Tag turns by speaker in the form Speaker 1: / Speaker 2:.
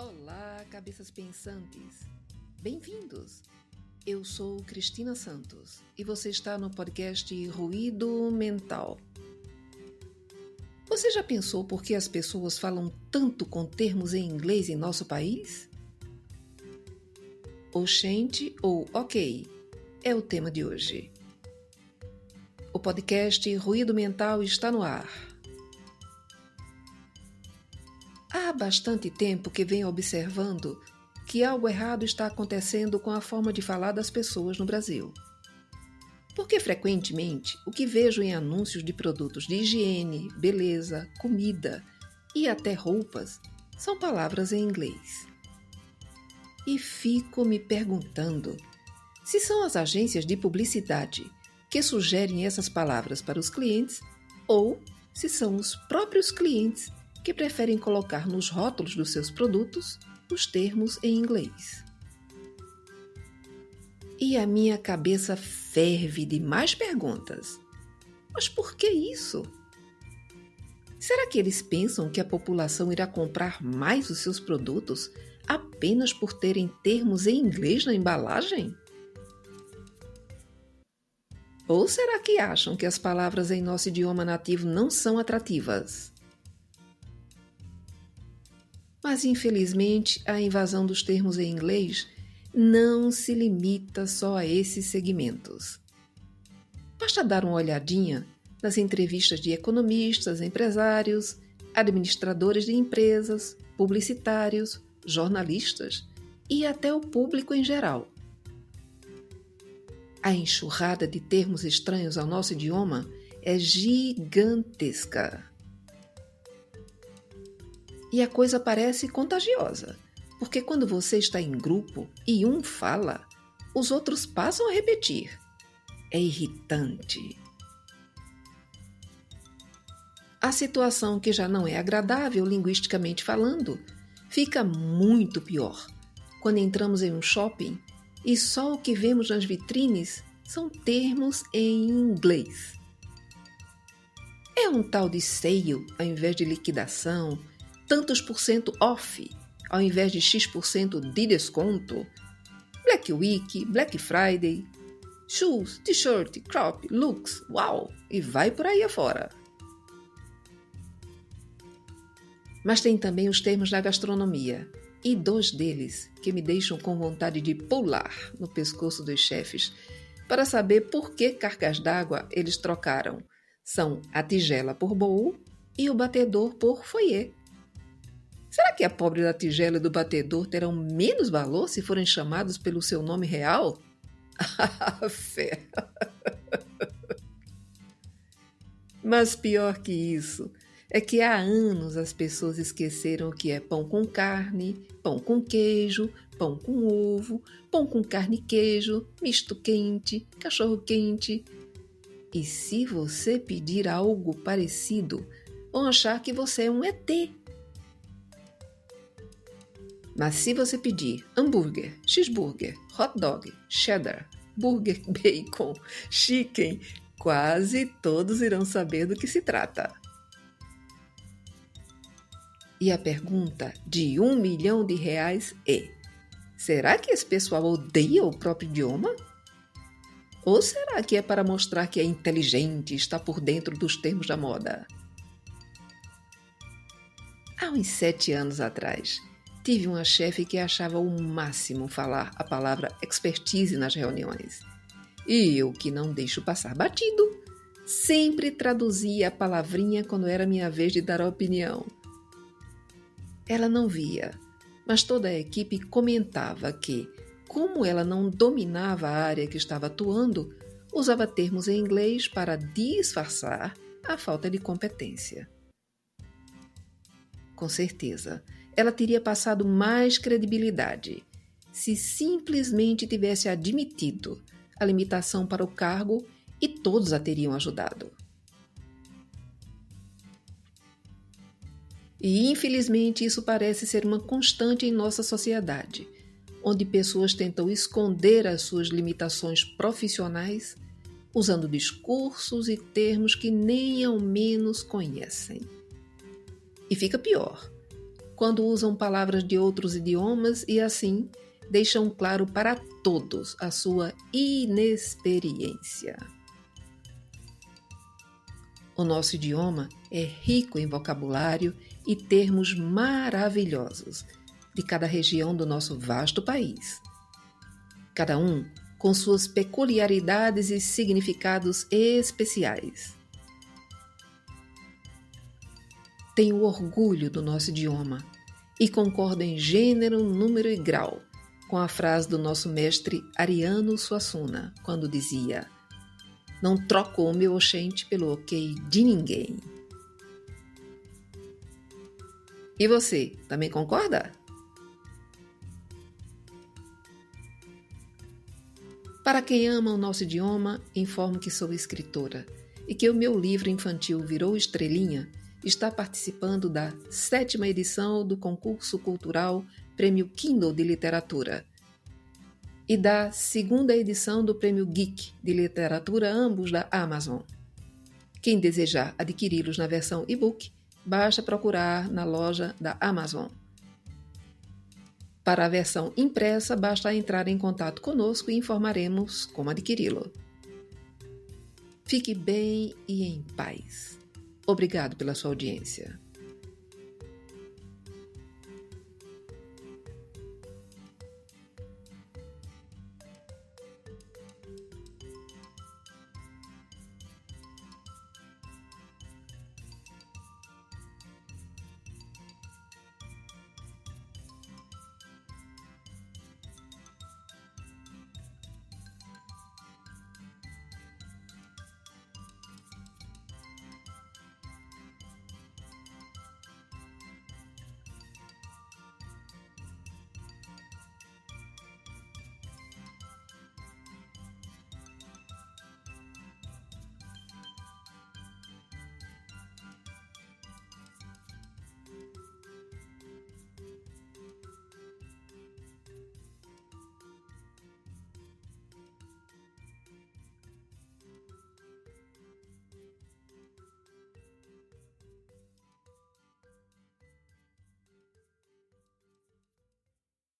Speaker 1: Olá, cabeças pensantes! Bem-vindos! Eu sou Cristina Santos e você está no podcast Ruído Mental. Você já pensou por que as pessoas falam tanto com termos em inglês em nosso país? Oxente ou ok é o tema de hoje. O podcast Ruído Mental está no ar. Bastante tempo que venho observando que algo errado está acontecendo com a forma de falar das pessoas no Brasil. Porque frequentemente o que vejo em anúncios de produtos de higiene, beleza, comida e até roupas são palavras em inglês. E fico me perguntando se são as agências de publicidade que sugerem essas palavras para os clientes ou se são os próprios clientes que preferem colocar nos rótulos dos seus produtos os termos em inglês. E a minha cabeça ferve de mais perguntas. Mas por que isso? Será que eles pensam que a população irá comprar mais os seus produtos apenas por terem termos em inglês na embalagem? Ou será que acham que as palavras em nosso idioma nativo não são atrativas? Mas, infelizmente, a invasão dos termos em inglês não se limita só a esses segmentos. Basta dar uma olhadinha nas entrevistas de economistas, empresários, administradores de empresas, publicitários, jornalistas e até o público em geral. A enxurrada de termos estranhos ao nosso idioma é gigantesca. E a coisa parece contagiosa, porque quando você está em grupo e um fala, os outros passam a repetir. É irritante. A situação, que já não é agradável linguisticamente falando, fica muito pior quando entramos em um shopping e só o que vemos nas vitrines são termos em inglês. É um tal de sale ao invés de liquidação, tantos por cento off, ao invés de X% de desconto. Black Week, Black Friday, shoes, t-shirt, crop, looks, uau, e vai por aí afora. Mas tem também os termos da gastronomia, e dois deles que me deixam com vontade de pular no pescoço dos chefes para saber por que cargas d'água eles trocaram. São a tigela por bowl e o batedor por foyer. Será que a pobre da tigela e do batedor terão menos valor se forem chamados pelo seu nome real? Ah, fé! Mas pior que isso é que há anos as pessoas esqueceram o que é pão com carne, pão com queijo, pão com ovo, pão com carne e queijo, misto quente, cachorro quente. E se você pedir algo parecido, vão achar que você é um ET mas se você pedir hambúrguer, cheeseburger, hot dog, cheddar, burger, bacon, chicken, quase todos irão saber do que se trata. E a pergunta de um milhão de reais é: será que esse pessoal odeia o próprio idioma? Ou será que é para mostrar que é inteligente e está por dentro dos termos da moda? Há uns sete anos atrás, Tive uma chefe que achava o máximo falar a palavra expertise nas reuniões. E eu, que não deixo passar batido, sempre traduzia a palavrinha quando era minha vez de dar a opinião. Ela não via, mas toda a equipe comentava que, como ela não dominava a área que estava atuando, usava termos em inglês para disfarçar a falta de competência. Com certeza, ela teria passado mais credibilidade se simplesmente tivesse admitido a limitação para o cargo e todos a teriam ajudado. E infelizmente isso parece ser uma constante em nossa sociedade, onde pessoas tentam esconder as suas limitações profissionais usando discursos e termos que nem ao menos conhecem. E fica pior quando usam palavras de outros idiomas e assim deixam claro para todos a sua inexperiência. O nosso idioma é rico em vocabulário e termos maravilhosos de cada região do nosso vasto país. Cada um com suas peculiaridades e significados especiais. Tenho orgulho do nosso idioma e concordo em gênero, número e grau com a frase do nosso mestre Ariano Suassuna, quando dizia: Não troco o meu oxente pelo ok de ninguém. E você, também concorda? Para quem ama o nosso idioma, informo que sou escritora e que o meu livro infantil Virou Estrelinha está participando da sétima edição do concurso cultural Prêmio Kindle de Literatura e da segunda edição do Prêmio Geek de Literatura, ambos da Amazon. Quem desejar adquiri-los na versão e-book, basta procurar na loja da Amazon. Para a versão impressa, basta entrar em contato conosco e informaremos como adquiri-lo. Fique bem e em paz. Obrigado pela sua audiência.